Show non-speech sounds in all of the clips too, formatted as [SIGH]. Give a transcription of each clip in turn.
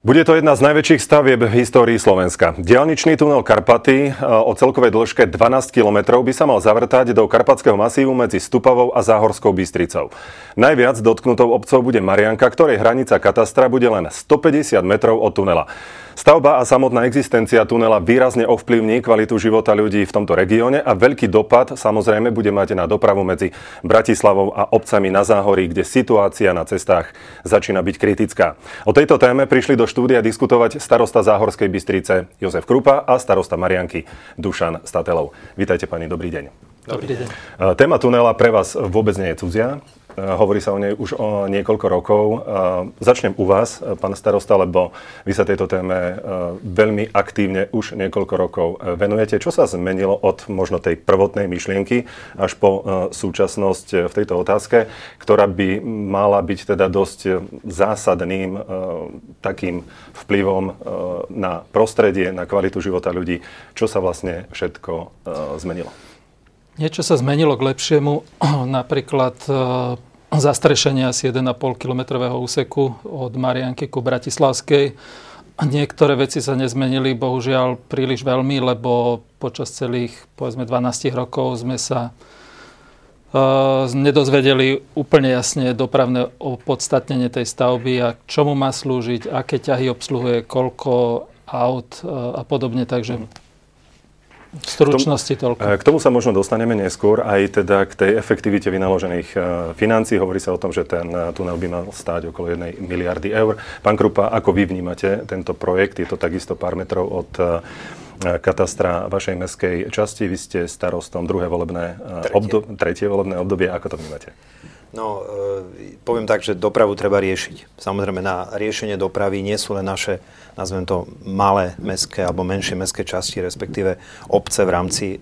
Bude to jedna z najväčších stavieb v histórii Slovenska. Dialničný tunel Karpaty e, o celkovej dĺžke 12 km by sa mal zavrtať do karpatského masívu medzi Stupavou a Záhorskou Bystricou. Najviac dotknutou obcov bude Marianka, ktorej hranica katastra bude len 150 metrov od tunela. Stavba a samotná existencia tunela výrazne ovplyvní kvalitu života ľudí v tomto regióne a veľký dopad samozrejme bude mať na dopravu medzi Bratislavou a obcami na Záhorí, kde situácia na cestách začína byť kritická. O tejto téme prišli do štúdia diskutovať starosta Záhorskej Bystrice Jozef Krupa a starosta Marianky Dušan Statelov. Vítajte pani, dobrý deň. Dobrý deň. Téma tunela pre vás vôbec nie je cudzia. Eh, hovorí sa o nej už o niekoľko rokov. Eh, začnem u vás, eh, pán starosta, lebo vy sa tejto téme veľmi aktívne už niekoľko rokov venujete. Čo sa zmenilo od možno tej prvotnej myšlienky až po súčasnosť v tejto otázke, ktorá by mala byť teda dosť zásadným takým vplyvom na prostredie, na kvalitu života ľudí. Čo sa vlastne všetko zmenilo? Niečo sa zmenilo k lepšiemu. [CLEARS THROAT] Napríklad e, zastrešenie asi 1,5 kilometrového úseku od Marianky ku Bratislavskej. Niektoré veci sa nezmenili, bohužiaľ, príliš veľmi, lebo počas celých, povedzme, 12 rokov sme sa uh, nedozvedeli úplne jasne dopravné opodstatnenie tej stavby a čomu má slúžiť, aké ťahy obsluhuje, koľko aut uh, a podobne. Takže v stručnosti toľko. K tomu sa možno dostaneme neskôr, aj teda k tej efektivite vynaložených e, financí. Hovorí sa o tom, že ten e, tunel by mal stáť okolo 1 miliardy eur. Pán Krupa, ako vy vnímate tento projekt? Je to takisto pár metrov od e, katastra vašej meskej časti. Vy ste starostom druhé volebné obdobie, tretie volebné obdobie. Ako to vnímate? No, e, poviem tak, že dopravu treba riešiť. Samozrejme, na riešenie dopravy nie sú len naše, nazvem to, malé mestské alebo menšie mestské časti, respektíve obce v rámci e,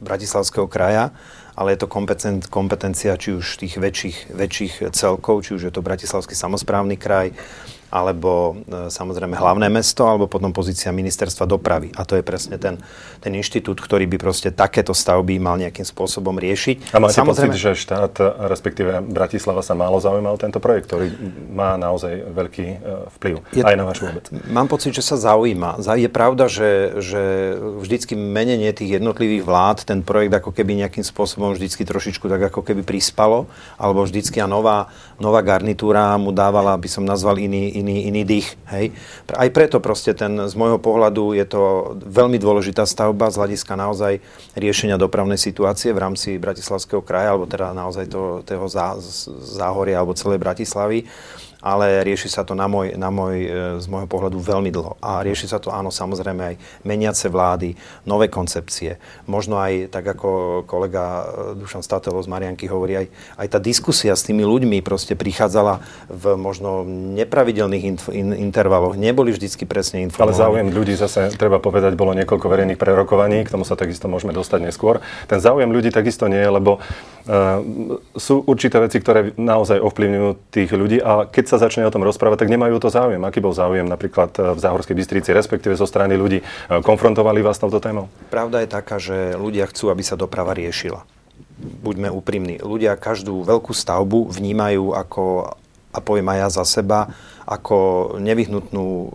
Bratislavského kraja, ale je to kompetencia či už tých väčších, väčších celkov, či už je to Bratislavský samozprávny kraj, alebo e, samozrejme hlavné mesto, alebo potom pozícia ministerstva dopravy. A to je presne ten, ten inštitút, ktorý by proste takéto stavby mal nejakým spôsobom riešiť. A máte samozrejme... pocit, že štát, respektíve Bratislava sa málo zaujímal tento projekt, ktorý má naozaj veľký e, vplyv je, aj na vašu obec? Mám pocit, že sa zaujíma. Je pravda, že, že vždycky menenie tých jednotlivých vlád ten projekt ako keby nejakým spôsobom vždycky trošičku tak ako keby prispalo, alebo vždycky a nová, nová garnitúra mu dávala, by som nazval iný, iný, iný dých. Hej. Aj preto proste ten, z môjho pohľadu je to veľmi dôležitá stavba z hľadiska naozaj riešenia dopravnej situácie v rámci Bratislavského kraja, alebo teda naozaj toho, toho zá, záhoria alebo celej Bratislavy ale rieši sa to na môj, na môj, e, z môjho pohľadu veľmi dlho. A rieši sa to, áno, samozrejme aj meniace vlády, nové koncepcie. Možno aj, tak ako kolega e, Dušan Statelov z Marianky hovorí, aj, aj tá diskusia s tými ľuďmi proste prichádzala v možno nepravidelných inf, in, intervaloch. Neboli vždycky presne informovaní. Ale záujem ľudí zase, treba povedať, bolo niekoľko verejných prerokovaní, k tomu sa takisto môžeme dostať neskôr. Ten záujem ľudí takisto nie je, lebo uh, sú určité veci, ktoré naozaj ovplyvňujú tých ľudí a keď sa začne o tom rozprávať, tak nemajú to záujem. Aký bol záujem napríklad eh, v Záhorskej Bystrici, respektíve zo strany ľudí? Eh, konfrontovali vás touto témou? Pravda je taká, že ľudia chcú, aby sa doprava riešila. Buďme úprimní. Ľudia každú veľkú stavbu vnímajú ako, a poviem aj ja za seba, ako nevyhnutnú uh,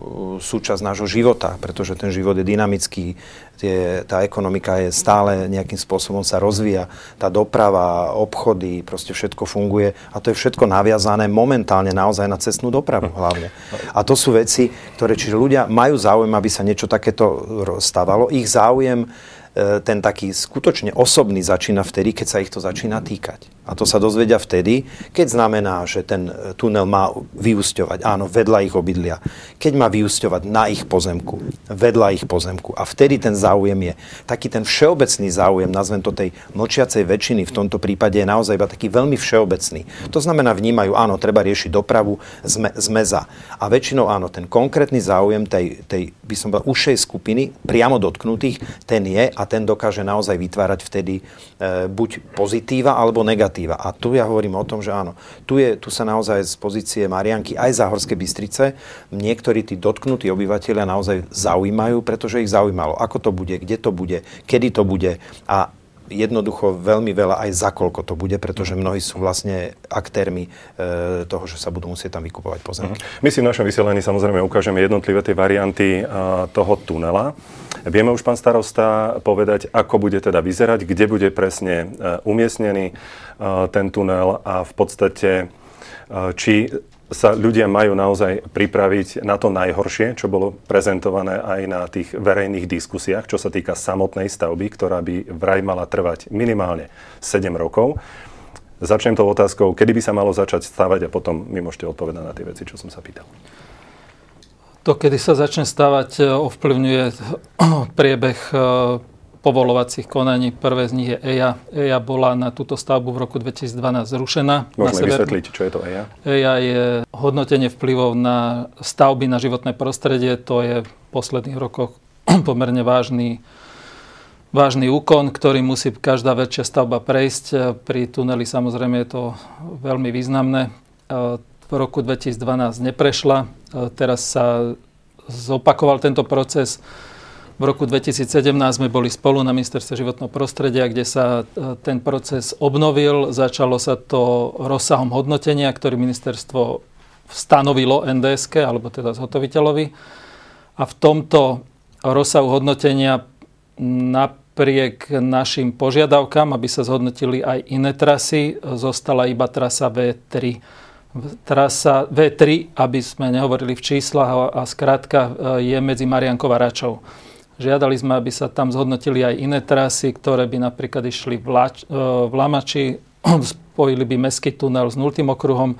súčasť nášho života, pretože ten život je dynamický, tie, tá ekonomika je stále nejakým spôsobom sa rozvíja, tá doprava, obchody, proste všetko funguje a to je všetko naviazané momentálne naozaj na cestnú dopravu hlavne. A to sú veci, ktoré, čiže ľudia majú záujem, aby sa niečo takéto stávalo. Ich záujem E, ten taký skutočne osobný začína vtedy, keď sa ich to začína týkať. A to sa dozvedia vtedy, keď znamená, že ten e, tunel má vyúsťovať, áno, vedľa ich obydlia. Keď má vyúsťovať na ich pozemku, vedľa ich pozemku. A vtedy ten záujem je taký ten všeobecný záujem, nazvem to tej mlčiacej väčšiny, v tomto prípade je naozaj iba taký veľmi všeobecný. To znamená, vnímajú, áno, treba riešiť dopravu, sme, sme za. A väčšinou áno, ten konkrétny záujem tej, tej by som povedal, ušej skupiny, priamo dotknutých, ten je a ten dokáže naozaj vytvárať vtedy e, buď pozitíva alebo negatíva. A tu ja hovorím o tom, že áno, tu, je, tu sa naozaj z pozície Marianky aj Záhorské Bystrice niektorí tí dotknutí obyvateľia naozaj zaujímajú, pretože ich zaujímalo, ako to bude, kde to bude, kedy to bude. A jednoducho veľmi veľa aj za koľko to bude, pretože mnohí sú vlastne aktérmi e, toho, že sa budú musieť tam vykupovať pozemky. Mhm. My si v našom vysielaní samozrejme ukážeme jednotlivé tie varianty toho tunela. Vieme už, pán starosta, povedať, ako bude teda vyzerať, kde bude presne umiestnený ten tunel a v podstate či sa ľudia majú naozaj pripraviť na to najhoršie, čo bolo prezentované aj na tých verejných diskusiách, čo sa týka samotnej stavby, ktorá by vraj mala trvať minimálne 7 rokov. Začnem tou otázkou, kedy by sa malo začať stavať a potom mi môžete odpovedať na tie veci, čo som sa pýtal. To, kedy sa začne stavať, ovplyvňuje [CLEARS THROAT] priebeh povolovacích konaní. Prvé z nich je EIA. EIA bola na túto stavbu v roku 2012 zrušená. Môžeme vysvetliť, čo je to EIA? EIA je hodnotenie vplyvov na stavby na životné prostredie. To je v posledných rokoch [CLEARS THROAT] pomerne vážny vážny úkon, ktorý musí každá väčšia stavba prejsť. Pri tuneli samozrejme je to veľmi významné. V roku 2012 neprešla. Teraz sa zopakoval tento proces. V roku 2017 sme boli spolu na ministerstve životného prostredia, kde sa e, ten proces obnovil. Začalo sa to rozsahom hodnotenia, ktorý ministerstvo stanovilo NDSK, alebo teda zhotoviteľovi. A v tomto rozsahu hodnotenia napriek našim požiadavkám, aby sa zhodnotili aj iné trasy, zostala iba trasa V3 trasa V3, aby sme nehovorili v číslach a, skrátka e, je medzi Mariankou a Račou. Žiadali sme, aby sa tam zhodnotili aj iné trasy, ktoré by napríklad išli v, Lač, e, v Lamači, [CLEARS THROAT] spojili by meský tunel s nultým okruhom.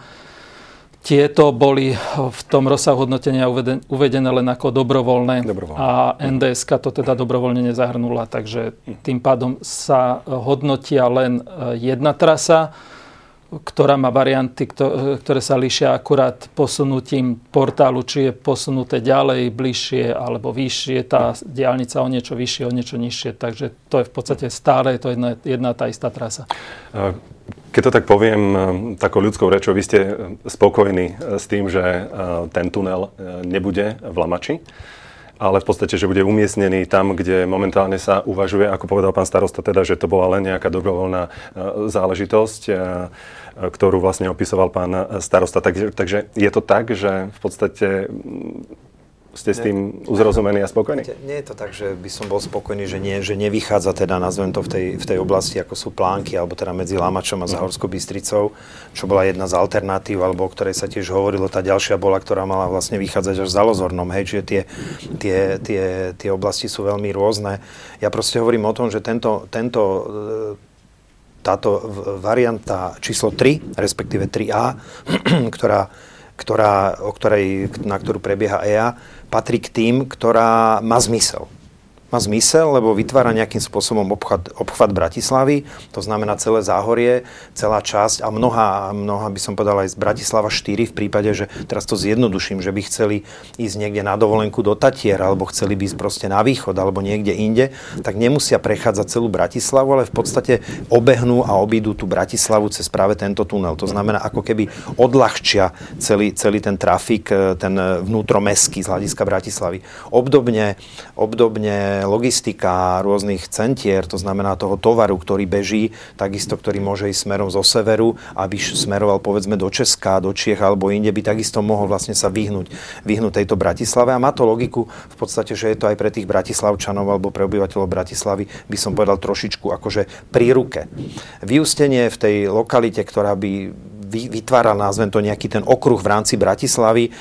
Tieto boli v tom rozsahu hodnotenia uvedené len ako dobrovoľné Dobrovoľné. a NDSK to teda dobrovoľne nezahrnula, takže tým pádom sa hodnotia len e, jedna trasa ktorá má varianty, ktoré sa líšia akurát posunutím portálu, či je posunuté ďalej, bližšie alebo vyššie, tá diálnica o niečo vyššie, o niečo nižšie. Takže to je v podstate stále, to je jedna, jedna tá istá trasa. Keď to tak poviem takou ľudskou rečou, vy ste spokojní s tým, že ten tunel nebude v Lamači? Ale v podstate, že bude umiestnený tam, kde momentálne sa uvažuje, ako povedal pán starosta, teda, že to bola len nejaká dobrovoľná záležitosť ktorú vlastne opisoval pán starosta. Takže, takže je to tak, že v podstate ste s tým uzrozumení a spokojní? Nie je to tak, že by som bol spokojný, že, nie, že nevychádza teda, nazvem to v tej, v tej oblasti, ako sú plánky, alebo teda medzi Lamačom a Zahorskou Bystricou, čo bola jedna z alternatív, alebo o ktorej sa tiež hovorilo. Tá ďalšia bola, ktorá mala vlastne vychádzať až za Lozornom, hej, čiže tie, tie, tie, tie oblasti sú veľmi rôzne. Ja proste hovorím o tom, že tento, tento táto varianta číslo 3, respektíve 3A, [CLEARS THROAT] ktorá, ktorá, o ktorej, na ktorú prebieha EA, patrí k tým, ktorá má zmysel má zmysel, lebo vytvára nejakým spôsobom obchvat, obchvat Bratislavy, to znamená celé záhorie, celá časť a mnoha, mnoha by som povedal aj z Bratislava 4 v prípade, že teraz to zjednoduším, že by chceli ísť niekde na dovolenku do Tatier alebo chceli by ísť proste na východ alebo niekde inde, tak nemusia prechádzať celú Bratislavu, ale v podstate obehnú a obídu tú Bratislavu cez práve tento tunel. To znamená, ako keby odľahčia celý, celý ten trafik, ten vnútromestský z hľadiska Bratislavy. Obdobne, obdobne logistika rôznych centier, to znamená toho tovaru, ktorý beží, takisto ktorý môže ísť smerom zo severu, aby smeroval povedzme do Česka, do Čiech alebo inde, by takisto mohol vlastne sa vyhnúť, vyhnúť tejto Bratislave. A má to logiku v podstate, že je to aj pre tých Bratislavčanov alebo pre obyvateľov Bratislavy, by som povedal trošičku akože pri ruke. Vyústenie v tej lokalite, ktorá by vytváral, nazvem to nejaký ten okruh v rámci Bratislavy, e,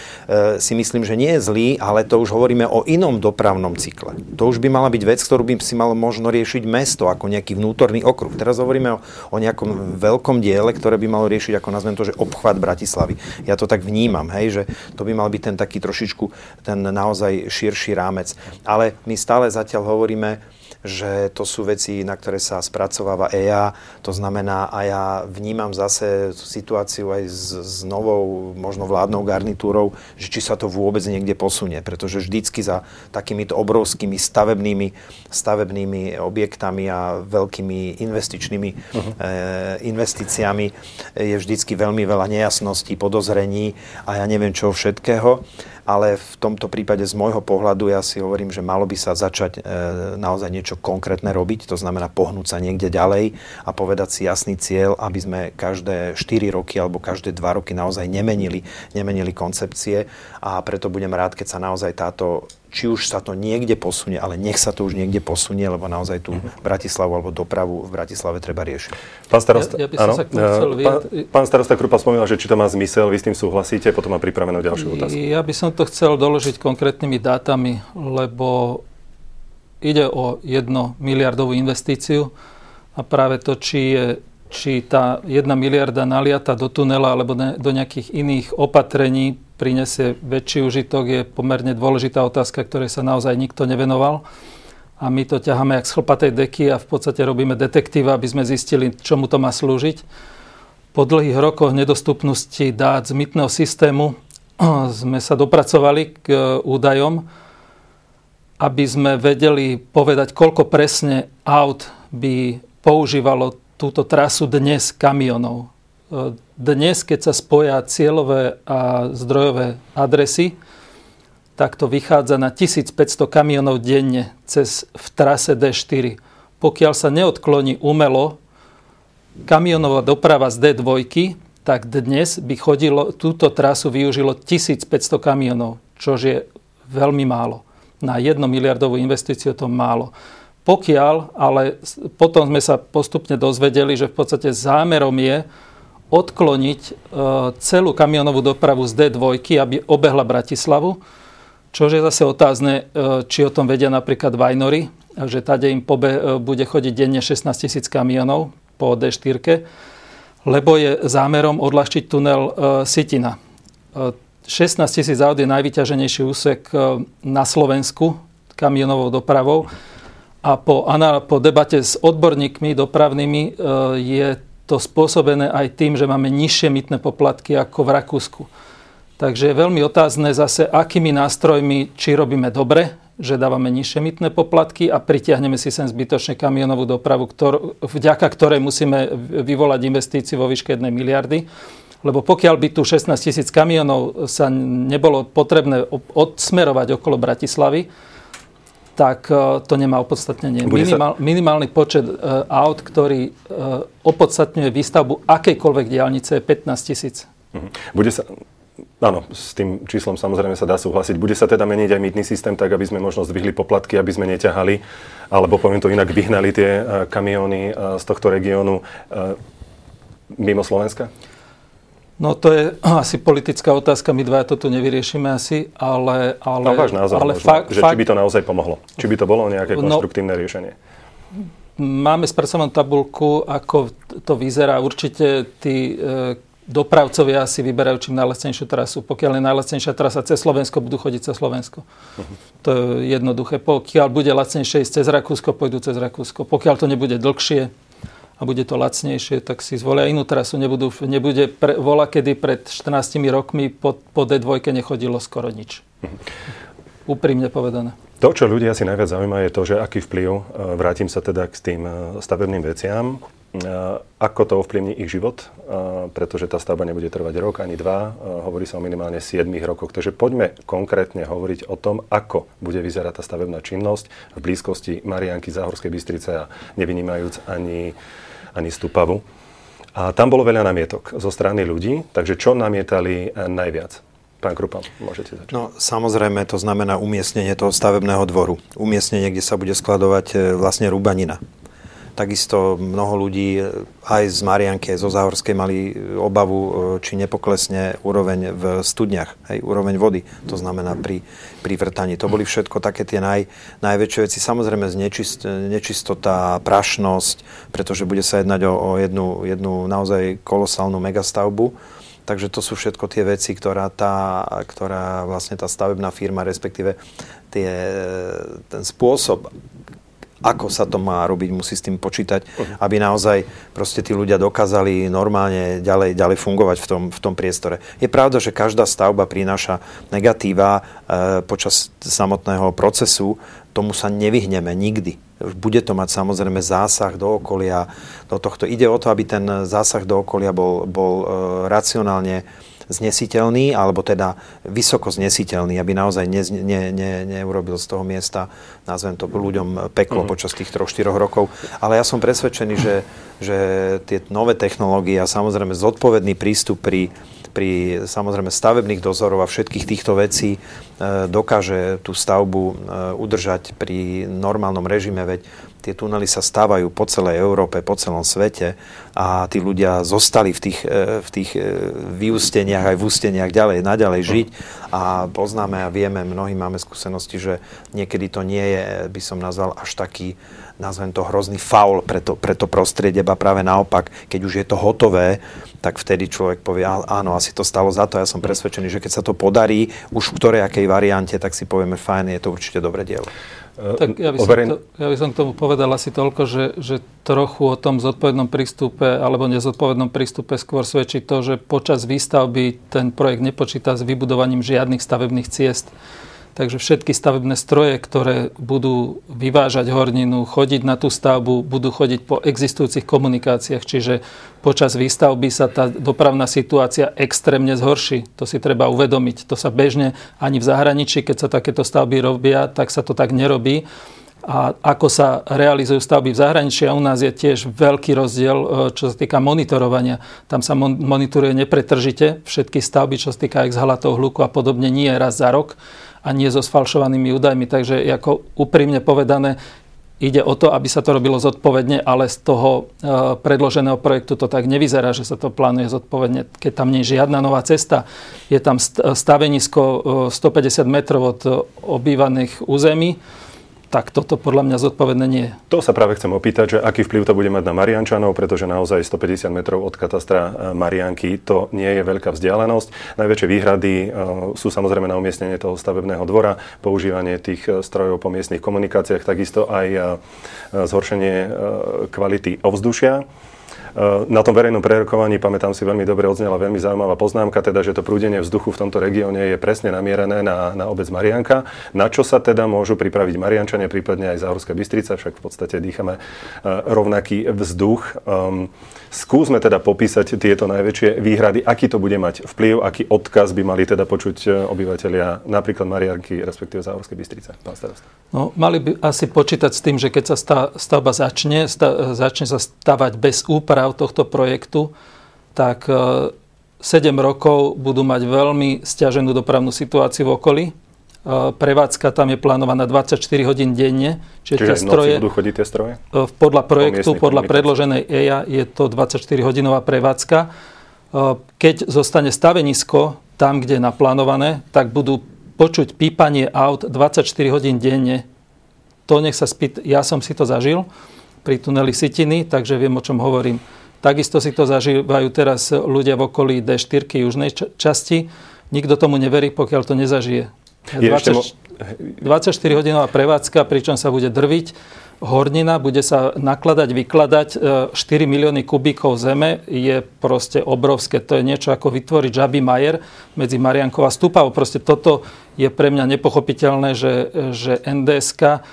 si myslím, že nie je zlý, ale to už hovoríme o inom dopravnom cykle. To už by mala byť vec, ktorú by si malo možno riešiť mesto ako nejaký vnútorný okruh. Teraz hovoríme o, o nejakom veľkom diele, ktoré by malo riešiť, ako nazvem to, že obchvat Bratislavy. Ja to tak vnímam, hej, že to by mal byť ten taký trošičku ten naozaj širší rámec. Ale my stále zatiaľ hovoríme, že to sú veci, na ktoré sa spracováva EIA. To znamená, a ja vnímam zase situáciu aj s, s novou, možno vládnou garnitúrou, že či sa to vôbec niekde posunie. Pretože vždycky za takýmito obrovskými stavebnými, stavebnými objektami a veľkými investičnými uh-huh. e, investíciami je vždycky veľmi veľa nejasností, podozrení a ja neviem čo všetkého. Ale v tomto prípade z môjho pohľadu ja si hovorím, že malo by sa začať e, naozaj niečo konkrétne robiť, to znamená pohnúť sa niekde ďalej a povedať si jasný cieľ, aby sme každé 4 roky alebo každé 2 roky naozaj nemenili, nemenili koncepcie. A preto budem rád, keď sa naozaj táto či už sa to niekde posunie, ale nech sa to už niekde posunie, lebo naozaj tú Bratislavu alebo dopravu v Bratislave treba riešiť. Pán starosta, ja, ja áno, e, pán, pán starosta Krupa spomínal, že či to má zmysel, vy s tým súhlasíte, potom má pripravenú ďalšiu otázku. Ja by som to chcel doložiť konkrétnymi dátami, lebo ide o jedno miliardovú investíciu a práve to, či je či tá jedna miliarda naliata do tunela alebo ne, do nejakých iných opatrení prinesie väčší užitok, je pomerne dôležitá otázka, ktorej sa naozaj nikto nevenoval. A my to ťaháme jak z chlpatej deky a v podstate robíme detektíva, aby sme zistili, čomu to má slúžiť. Po dlhých rokoch nedostupnosti dát z mytného systému [CLEARS THROAT] sme sa dopracovali k e, údajom, aby sme vedeli povedať, koľko presne aut by používalo túto trasu dnes kamionov. E, dnes, keď sa spoja cieľové a zdrojové adresy, tak to vychádza na 1500 kamionov denne cez, v trase D4. Pokiaľ sa neodkloní umelo kamionová doprava z D2, tak dnes by chodilo, túto trasu využilo 1500 kamionov, čo je veľmi málo. Na 1 miliardovú investíciu to málo. Pokiaľ, ale potom sme sa postupne dozvedeli, že v podstate zámerom je odkloniť e, celú kamionovú dopravu z D2, aby obehla Bratislavu, čo je zase otázne, e, či o tom vedia napríklad Vajnory, že tade im pobe, e, bude chodiť denne 16 tisíc kamionov po D4, lebo je zámerom odľahčiť tunel Sitina. 16 tisíc aut je najvyťaženejší úsek na Slovensku kamionovou dopravou a po, po debate s odborníkmi dopravnými e, je to spôsobené aj tým, že máme nižšie mytné poplatky ako v Rakúsku. Takže je veľmi otázne zase, akými nástrojmi, či robíme dobre, že dávame nižšie mytné poplatky a pritiahneme si sem zbytočne kamionovú dopravu, ktor, vďaka ktorej musíme vyvolať investície vo výške 1 miliardy. Lebo pokiaľ by tu 16 tisíc kamionov sa nebolo potrebné odsmerovať okolo Bratislavy, tak e, to nemá opodstatnenie. Minimál, minimálny počet e, aut, ktorý e, opodstatňuje výstavbu akejkoľvek diálnice je 15 tisíc. Mhm. Bude sa, áno, s tým číslom samozrejme sa dá súhlasiť. Bude sa teda meniť aj mýtny systém tak, aby sme možno zdvihli poplatky, aby sme neťahali, alebo poviem to inak, vyhnali tie kamióny z tohto regiónu mimo Slovenska? No to je [CLEARS THROAT] asi politická otázka, my dva to tu nevyriešime asi, ale... ale no váš názor ale možno, fakt, že fakt, či by to naozaj pomohlo? Či by to bolo nejaké konštruktívne no, riešenie? Máme spracovanú tabulku, ako to vyzerá. Určite tí e, dopravcovia si vyberajú čím najlacnejšiu trasu. Pokiaľ je najlacnejšia trasa cez Slovensko, budú chodiť cez Slovensko. Uh-huh. To je jednoduché. Pokiaľ bude lacnejšie ísť cez Rakúsko, pôjdu cez Rakúsko. Pokiaľ to nebude dlhšie, a bude to lacnejšie, tak si zvolia inú trasu. Nebudú, nebude pre, vola, kedy pred 14 rokmi po, po D2 nechodilo skoro nič. Mhm. Úprimne povedané. To, čo ľudia si najviac zaujíma, je to, že aký vplyv, e, vrátim sa teda k tým e, stavebným veciam, ako to ovplyvní ich život, pretože tá stavba nebude trvať rok ani dva, hovorí sa o minimálne 7 rokoch. Takže poďme konkrétne hovoriť o tom, ako bude vyzerať tá stavebná činnosť v blízkosti Marianky, Záhorskej Bystrice a nevynímajúc ani ani Stupavu. A tam bolo veľa namietok zo strany ľudí, takže čo namietali najviac? Pán Krupa, môžete začať. No, samozrejme, to znamená umiestnenie toho stavebného dvoru. Umiestnenie, kde sa bude skladovať eh, vlastne rúbanina. Takisto mnoho ľudí e, aj z Marianky, aj zo Záhorskej mali e, obavu, e, či nepoklesne úroveň v studniach, aj úroveň vody, to znamená pri, pri vrtaní. To boli všetko také tie naj, najväčšie veci. Samozrejme znečist, nečistota, prašnosť, pretože bude sa jednať o, o jednu, jednu naozaj kolosálnu megastavbu. Takže to sú všetko tie veci, ktorá, tá, ktorá vlastne tá stavebná firma, respektíve tie, ten spôsob, ako sa to má robiť, musí s tým počítať, uh-huh. aby naozaj proste tí ľudia dokázali normálne ďalej, ďalej fungovať v tom, v tom priestore. Je pravda, že každá stavba prináša negatíva e, počas samotného procesu, tomu sa nevyhneme nikdy. Bude to mať samozrejme zásah do okolia, do tohto. Ide o to, aby ten zásah do okolia bol, bol e, racionálne znesiteľný, alebo teda vysoko znesiteľný, aby naozaj ne, ne, ne, neurobil z toho miesta, nazvem to ľuďom peklo mm. počas tých 3-4 rokov. Ale ja som presvedčený, že, že tie nové technológie a samozrejme zodpovedný prístup pri pri samozrejme stavebných dozorov a všetkých týchto vecí e, dokáže tú stavbu e, udržať pri normálnom režime, veď tie tunely sa stávajú po celej Európe, po celom svete a tí ľudia zostali v tých, e, v tých vyústeniach aj v ústeniach ďalej, naďalej žiť a poznáme a vieme, mnohí máme skúsenosti, že niekedy to nie je, by som nazval, až taký nazvem to hrozný faul pre to, pre to prostredie, ba práve naopak, keď už je to hotové, tak vtedy človek povie, áno, asi to stalo za to. Ja som presvedčený, že keď sa to podarí už v ktorej akej variante, tak si povieme, fajn, je to určite dobré dielo. Tak ja by, som to, ja by som k tomu povedal asi toľko, že, že trochu o tom zodpovednom prístupe alebo nezodpovednom prístupe skôr svedčí to, že počas výstavby ten projekt nepočíta s vybudovaním žiadnych stavebných ciest. Takže všetky stavebné stroje, ktoré budú vyvážať horninu, chodiť na tú stavbu, budú chodiť po existujúcich komunikáciách. Čiže počas výstavby sa tá dopravná situácia extrémne zhorší. To si treba uvedomiť. To sa bežne ani v zahraničí, keď sa takéto stavby robia, tak sa to tak nerobí. A ako sa realizujú stavby v zahraničí, a u nás je tiež veľký rozdiel, e, čo sa týka monitorovania. Tam sa monitoruje nepretržite všetky stavby, čo sa týka exhalatov, hluku a podobne, nie raz za rok a nie so sfalšovanými údajmi. Takže ako úprimne povedané, ide o to, aby sa to robilo zodpovedne, ale z toho e, predloženého projektu to tak nevyzerá, že sa to plánuje zodpovedne. Keď tam nie je žiadna nová cesta, je tam stavenisko 150 e, metrov od obývaných území, tak toto podľa mňa zodpovedné nie je. To sa práve chcem opýtať, že aký vplyv to bude mať na Mariančanov, pretože naozaj 150 metrov od katastra e, Marianky to nie je veľká vzdialenosť. Najväčšie výhrady e, sú samozrejme na umiestnenie toho stavebného dvora, používanie tých e, strojov po miestnych komunikáciách, takisto aj zhoršenie kvality ovzdušia. Na tom verejnom prerokovaní, pamätám si, veľmi dobre odznela veľmi zaujímavá poznámka, teda, že to prúdenie vzduchu v tomto regióne je presne namierené na, na obec Marianka. Na čo sa teda môžu pripraviť Mariančania, prípadne aj Záhorská Bystrica, však v podstate dýchame e, rovnaký vzduch. Um, skúsme teda popísať tieto najväčšie výhrady, aký to bude mať vplyv, aký odkaz by mali teda počuť e, obyvateľia napríklad Marianky, respektíve Záhorskej Bystrice. Pán starosta. No, mali by asi počítať s tým, že keď sa stavba začne, začne sa stavať bez úprav príprav tohto projektu, tak 7 e, rokov budú mať veľmi stiaženú dopravnú situáciu v okolí. E, prevádzka tam je plánovaná 24 hodín denne. Čiže, čiže tie stroje, budú chodiť tie stroje? E, podľa projektu, po podľa predloženej EIA je to 24-hodinová prevádzka. Keď zostane stavenisko tam, kde je naplánované, tak budú počuť pípanie aut 24 hodín denne. To nech sa spýt, ja som si to zažil pri tuneli Sitiny, takže viem, o čom hovorím. Takisto si to zažívajú teraz ľudia v okolí D4 južnej časti. Nikto tomu neverí, pokiaľ to nezažije. 20, 24-hodinová prevádzka, pričom sa bude drviť hornina, bude sa nakladať, vykladať 4 e, milióny kubíkov zeme, je proste obrovské. To je niečo ako vytvoriť žabý majer medzi Mariankou a Stupavou. Proste toto je pre mňa nepochopiteľné, že, že NDSK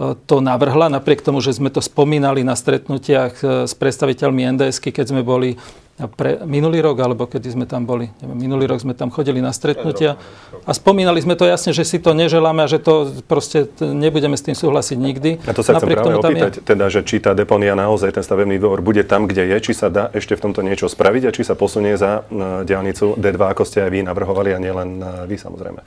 to navrhla, napriek tomu, že sme to spomínali na stretnutiach e, s predstaviteľmi nds keď sme boli pre minulý rok, alebo kedy sme tam boli. Neviem, minulý rok sme tam chodili na stretnutia a spomínali sme to jasne, že si to neželáme a že to proste nebudeme s tým súhlasiť nikdy. A to sa Napriek chcem práve opýtať, je... teda, že či tá deponia naozaj, ten stavebný dvor bude tam, kde je, či sa dá ešte v tomto niečo spraviť a či sa posunie za e, diálnicu D2, ako ste aj vy navrhovali a nielen e, vy samozrejme.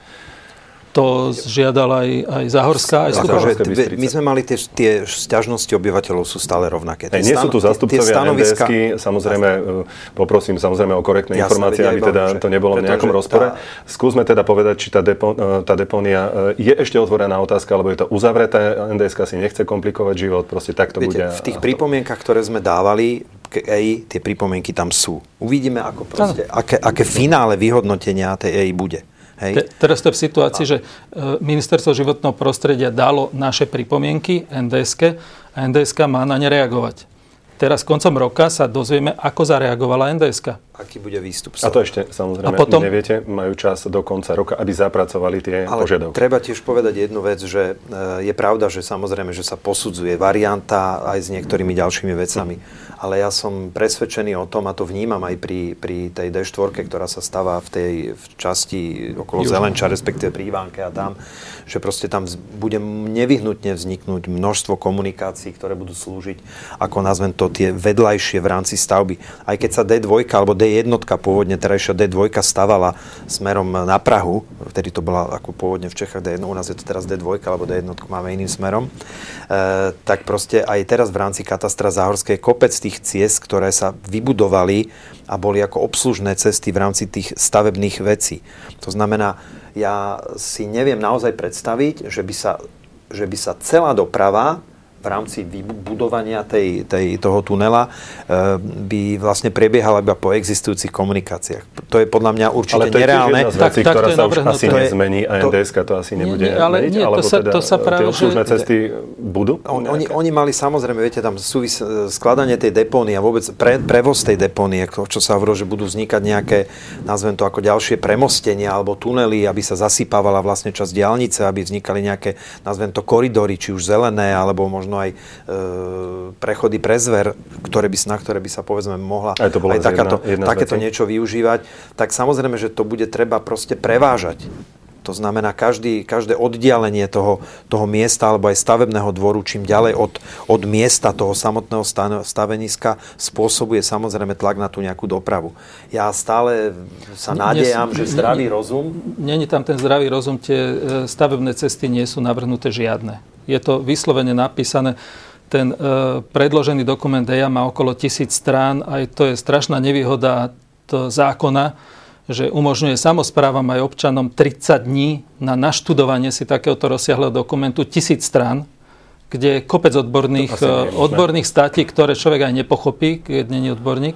To žiadal aj, aj Zahorská, aj Stupovská akože, My sme mali tie, tie sťažnosti obyvateľov sú stále rovnaké. Tie nie sú tu zastupcovia stanoviska... NDSky, samozrejme, e, poprosím samozrejme o korektné Jasne, informácie, aby teda to nebolo v nejakom rozpore. Tá... Skúsme teda povedať, či tá, depo, e, tá deponia e, je ešte otvorená otázka, alebo je to uzavreté. NDSK si nechce komplikovať život, proste tak to bude. V tých pripomienkach, ktoré sme dávali, EI, tie pripomienky tam sú. Uvidíme, ako proste, aké, aké finále vyhodnotenia tej EI bude. Hej. Te, teraz to je v situácii, že e, Ministerstvo životného prostredia dalo naše pripomienky NDSK a NDSK má na ne reagovať. Teraz koncom roka sa dozvieme, ako zareagovala NDSK aký bude výstup. A to ešte samozrejme a potom... neviete, majú čas do konca roka, aby zapracovali tie Ale požiadavky. treba tiež povedať jednu vec, že e, je pravda, že samozrejme, že sa posudzuje varianta aj s niektorými ďalšími vecami ale ja som presvedčený o tom, a to vnímam aj pri, pri tej D4, ktorá sa stáva v tej v časti okolo Južno. Zelenča, respektíve pri Ivánke a tam, že proste tam bude nevyhnutne vzniknúť množstvo komunikácií, ktoré budú slúžiť, ako nazvem to, tie vedľajšie v rámci stavby. Aj keď sa D2 alebo D1, pôvodne terajšia D2 stavala smerom na Prahu, vtedy to bola ako pôvodne v Čechách D1, u nás je to teraz D2 alebo D1 máme iným smerom, e, tak proste aj teraz v rámci katastra Záhorskej kopec tých tých ciest, ktoré sa vybudovali a boli ako obslužné cesty v rámci tých stavebných vecí. To znamená, ja si neviem naozaj predstaviť, že by sa, že by sa celá doprava v rámci vybudovania tej, tej, toho tunela e, by vlastne prebiehala iba po existujúcich komunikáciách. To je podľa mňa určite ale to nereálne. To je tak, tak, ktorá sa už asi to nezmení a NDS to asi nebude nie, nie, ale meniť, nie, alebo to sa, teda to sa práve, tie obslužné cesty budú? On, oni, oni mali samozrejme, viete, tam súvis, skladanie tej depóny a vôbec pre, prevoz tej depóny, čo sa hovorilo, že budú vznikať nejaké, nazvem to ako ďalšie premostenia alebo tunely, aby sa zasypávala vlastne časť diálnice, aby vznikali nejaké, nazvem to koridory, či už zelené, alebo možno možno aj e, prechody pre zver, ktoré by, na ktoré by sa povedzme mohla aj, to aj takáto, jedna, jedna takéto niečo využívať, tak samozrejme, že to bude treba proste prevážať. To znamená, každý, každé oddialenie toho, toho miesta alebo aj stavebného dvoru, čím ďalej od, od miesta toho samotného staveniska, spôsobuje samozrejme tlak na tú nejakú dopravu. Ja stále sa nádejam, že zdravý rozum... Není tam ten zdravý rozum, tie e, stavebné cesty nie sú navrhnuté žiadne. Je to vyslovene napísané. Ten e, predložený dokument EIA má okolo tisíc strán, aj to je strašná nevýhoda zákona, že umožňuje samozprávam aj občanom 30 dní na naštudovanie si takéhoto rozsiahleho dokumentu, tisíc strán, kde je kopec odborných, e, odborných státí, ktoré človek aj nepochopí, keď není odborník.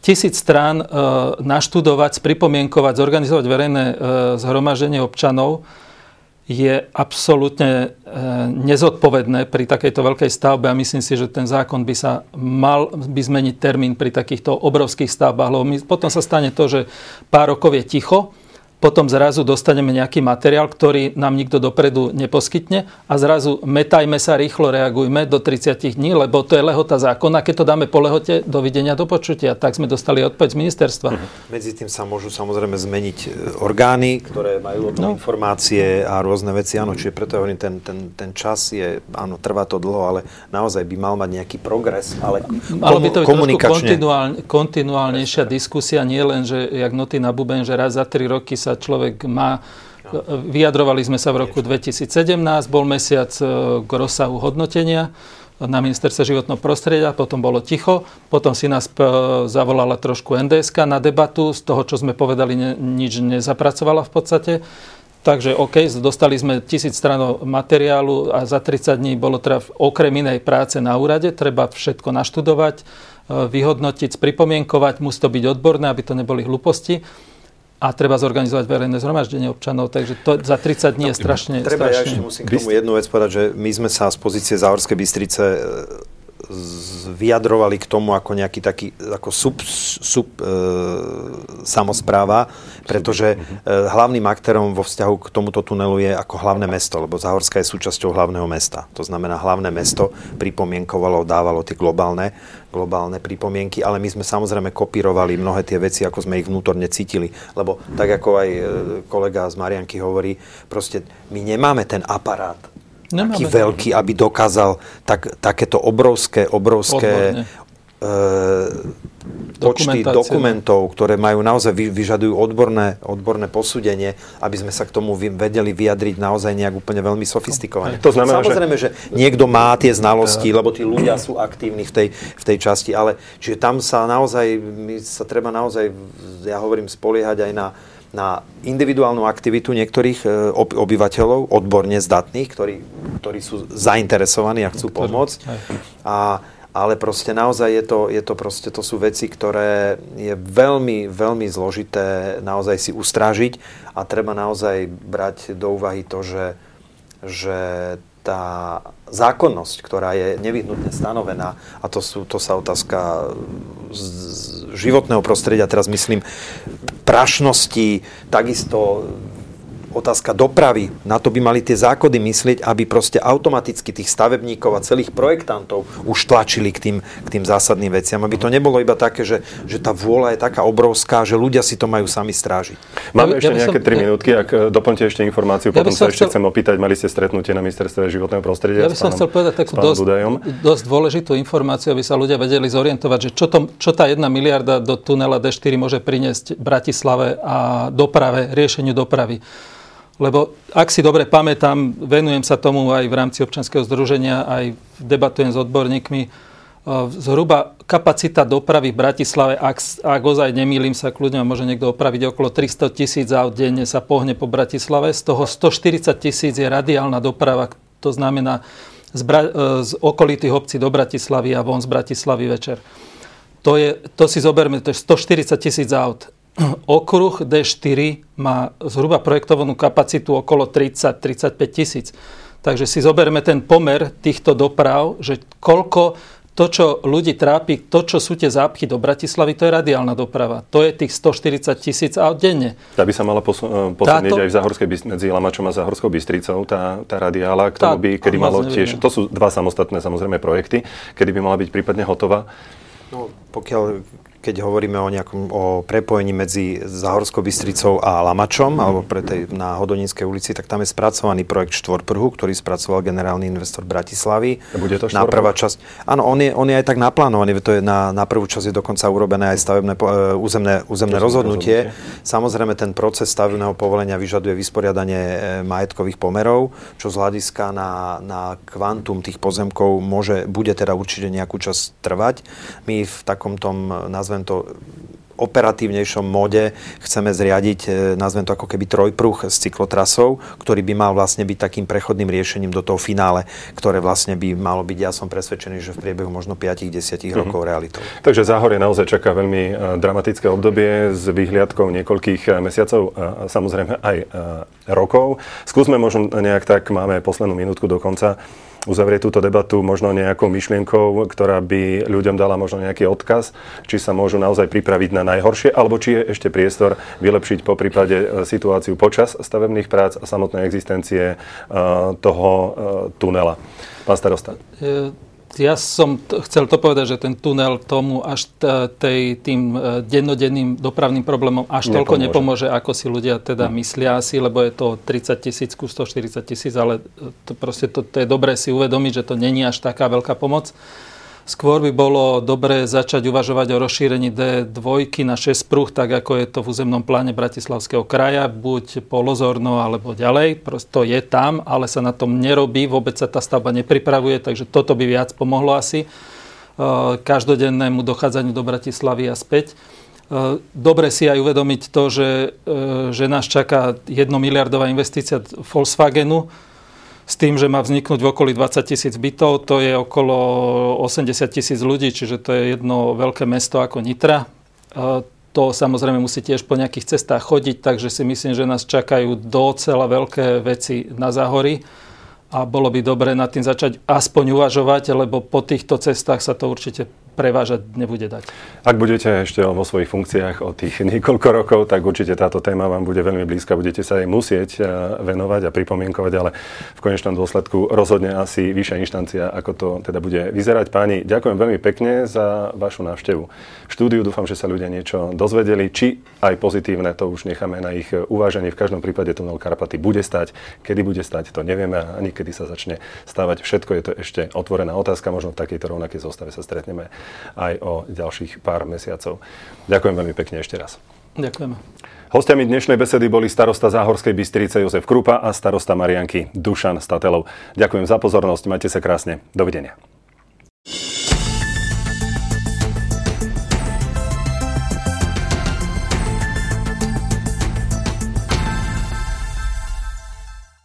Tisíc strán e, naštudovať, spripomienkovať, zorganizovať verejné e, zhromaždenie občanov, je absolútne e, nezodpovedné pri takejto veľkej stavbe a myslím si, že ten zákon by sa mal by zmeniť termín pri takýchto obrovských stavbách, lebo potom sa stane to, že pár rokov je ticho, potom zrazu dostaneme nejaký materiál, ktorý nám nikto dopredu neposkytne a zrazu metajme sa, rýchlo reagujme do 30 dní, lebo to je lehota zákona. Keď to dáme po lehote, dovidenia do počutia. Tak sme dostali odpoveď z ministerstva. Mhm. Medzi tým sa môžu samozrejme zmeniť e, orgány, ktoré majú o tom no. informácie a rôzne veci. Áno, čiže preto hovorím, ten, ten, ten čas je, áno, trvá to dlho, ale naozaj by mal mať nejaký progres, ale Malo by to komunikačne... kontinuál, kontinuálnejšia diskusia, nie len, že jak noty na buben, že raz za tri roky sa sa človek má Vyjadrovali sme sa v roku 2017, bol mesiac e, k rozsahu hodnotenia na ministerstve životného prostredia, potom bolo ticho, potom si nás e, zavolala trošku NDSK na debatu, z toho, čo sme povedali, nič nezapracovala v podstate. Takže OK, dostali sme tisíc stranov materiálu a za 30 dní bolo teda okrem inej práce na úrade, treba všetko naštudovať, e, vyhodnotiť, spripomienkovať, musí to byť odborné, aby to neboli hlúposti a treba zorganizovať verejné zhromaždenie občanov, takže to za 30 dní je strašne... Treba, strašne... ja ešte musím k tomu jednu vec povedať, že my sme sa z pozície Záhorskej Bystrice vyjadrovali k tomu ako nejaký taký ako sub, sub e, samozpráva, pretože e, hlavným aktérom vo vzťahu k tomuto tunelu je ako hlavné mesto, lebo Zahorská je súčasťou hlavného mesta. To znamená, hlavné mesto pripomienkovalo, dávalo tie globálne, globálne pripomienky, ale my sme samozrejme kopírovali mnohé tie veci, ako sme ich vnútorne cítili. Lebo tak ako aj e, kolega z Marianky hovorí, proste my nemáme ten aparát Nemáme. taký veľký, aby dokázal tak, takéto obrovské, obrovské e, počty dokumentov, ktoré majú naozaj vyžadujú odborné, odborné posúdenie, aby sme sa k tomu vedeli vyjadriť naozaj nejak úplne veľmi sofistikovane. To znamená, Samozrejme, že... že niekto má tie znalosti, lebo tí ľudia sú aktívni v tej, v tej časti, ale čiže tam sa naozaj, my sa treba naozaj, ja hovorím, spoliehať aj na, na individuálnu aktivitu niektorých e, obyvateľov, odborne zdatných, ktorí, ktorí sú zainteresovaní a chcú pomôcť. A, ale proste naozaj je to, je to proste, to sú veci, ktoré je veľmi, veľmi zložité naozaj si ustrážiť a treba naozaj brať do úvahy to, že, že tá zákonnosť, ktorá je nevyhnutne stanovená, a to, sú, to sa otázka z, z životného prostredia, teraz myslím prašnosti, takisto otázka dopravy. Na to by mali tie zákony myslieť, aby proste automaticky tých stavebníkov a celých projektantov už tlačili k tým, k tým zásadným veciam. Aby to nebolo iba také, že, že tá vôľa je taká obrovská, že ľudia si to majú sami strážiť. Máme ja, ešte ja nejaké som, 3 minútky, ak e, doplňte ešte informáciu, ja potom sa ešte chcel... chcem opýtať, mali ste stretnutie na ministerstve životného prostredia Ja by som chcel povedať takú dosť, dosť dôležitú informáciu, aby sa ľudia vedeli zorientovať, že čo, to, čo tá jedna miliarda do tunela D4 môže priniesť Bratislave a doprave, riešeniu dopravy. Lebo ak si dobre pamätám, venujem sa tomu aj v rámci občanského združenia, aj debatujem s odborníkmi, e, zhruba kapacita dopravy v Bratislave, ak, ak ozaj nemýlim sa, kľudne môže niekto opraviť, okolo 300 tisíc aut denne sa pohne po Bratislave. Z toho 140 tisíc je radiálna doprava, to znamená z, Bra- e, z okolitých obcí do Bratislavy a von z Bratislavy večer. To, je, to si zoberme, to je 140 tisíc aut okruh D4 má zhruba projektovanú kapacitu okolo 30-35 tisíc. Takže si zoberme ten pomer týchto doprav, že koľko to, čo ľudí trápi, to, čo sú tie zápchy do Bratislavy, to je radiálna doprava. To je tých 140 tisíc aut denne. Tá by sa mala posunieť Táto... aj v Zahorskej, medzi Lamačom a Zahorskou Bystricou, tá, tá radiála, ktorú tá, by, kedy malo tiež, to sú dva samostatné samozrejme projekty, kedy by mala byť prípadne hotová. No, pokiaľ keď hovoríme o nejakom o prepojení medzi Zahorskou Bystricou a Lamačom, mm. alebo pre tej, na Hodonínskej ulici, tak tam je spracovaný projekt Štvorprhu, ktorý spracoval generálny investor Bratislavy. Bude to na prvá časť. Áno, on je, on je aj tak naplánovaný, to je na, na prvú časť je dokonca urobené aj stavebné, uh, územné, územné rozhodnutie. rozhodnutie. Samozrejme, ten proces stavebného povolenia vyžaduje vysporiadanie e, majetkových pomerov, čo z hľadiska na, na kvantum tých pozemkov môže, bude teda určite nejakú časť trvať. My v takom tom, nazvem to operatívnejšom móde chceme zriadiť, e, nazvem to ako keby trojpruh s cyklotrasou, ktorý by mal vlastne byť takým prechodným riešením do toho finále, ktoré vlastne by malo byť, ja som presvedčený, že v priebehu možno 5-10 mm-hmm. rokov realitou. Takže Záhorie naozaj čaká veľmi e, dramatické obdobie s vyhliadkou niekoľkých e, mesiacov a samozrejme aj rokov. Skúsme možno nejak tak, máme poslednú minútku do konca uzavrieť túto debatu možno nejakou myšlienkou, ktorá by ľuďom dala možno nejaký odkaz, či sa môžu naozaj pripraviť na najhoršie, alebo či je ešte priestor vylepšiť po prípade e, situáciu počas stavebných prác a samotnej existencie e, toho e, tunela. Pán starosta ja som t- chcel to povedať, že ten tunel tomu až t- tej, tým e, dennodenným dopravným problémom až nepomôže. toľko nepomôže, ako si ľudia teda no. myslia asi, lebo je to 30 tisíc ku 140 tisíc, ale to proste to, to je dobré si uvedomiť, že to není až taká veľká pomoc. Skôr by bolo dobré začať uvažovať o rozšírení D2 na 6 pruh, tak ako je to v územnom pláne Bratislavského kraja, buď polozorno alebo ďalej. Prosto je tam, ale sa na tom nerobí, vôbec sa tá stavba nepripravuje, takže toto by viac pomohlo asi e, každodennému dochádzaniu do Bratislavy a späť. E, dobre si aj uvedomiť to, že, e, že nás čaká 1 miliardová investícia Volkswagenu, s tým, že má vzniknúť v okolí 20 tisíc bytov, to je okolo 80 tisíc ľudí, čiže to je jedno veľké mesto ako Nitra. To samozrejme musí tiež po nejakých cestách chodiť, takže si myslím, že nás čakajú docela veľké veci na záhory a bolo by dobre nad tým začať aspoň uvažovať, lebo po týchto cestách sa to určite prevážať nebude dať. Ak budete ešte vo svojich funkciách o tých niekoľko rokov, tak určite táto téma vám bude veľmi blízka, budete sa jej musieť e, venovať a pripomienkovať, ale v konečnom dôsledku rozhodne asi vyššia inštancia, ako to teda bude vyzerať. Páni, ďakujem veľmi pekne za vašu návštevu v štúdiu. Dúfam, že sa ľudia niečo dozvedeli, či aj pozitívne, to už necháme na ich uváženie. V každom prípade tunel Karpaty bude stať. Kedy bude stať, to nevieme a ani kedy sa začne stávať. Všetko je to ešte otvorená otázka, možno v takejto rovnakej zostave sa stretneme aj o ďalších pár mesiacov. Ďakujem veľmi pekne ešte raz. Ďakujeme. Hostiami dnešnej besedy boli starosta Záhorskej Bystrice Jozef Krupa a starosta Marianky Dušan Statelov. Ďakujem za pozornosť, majte sa krásne. Dovidenia.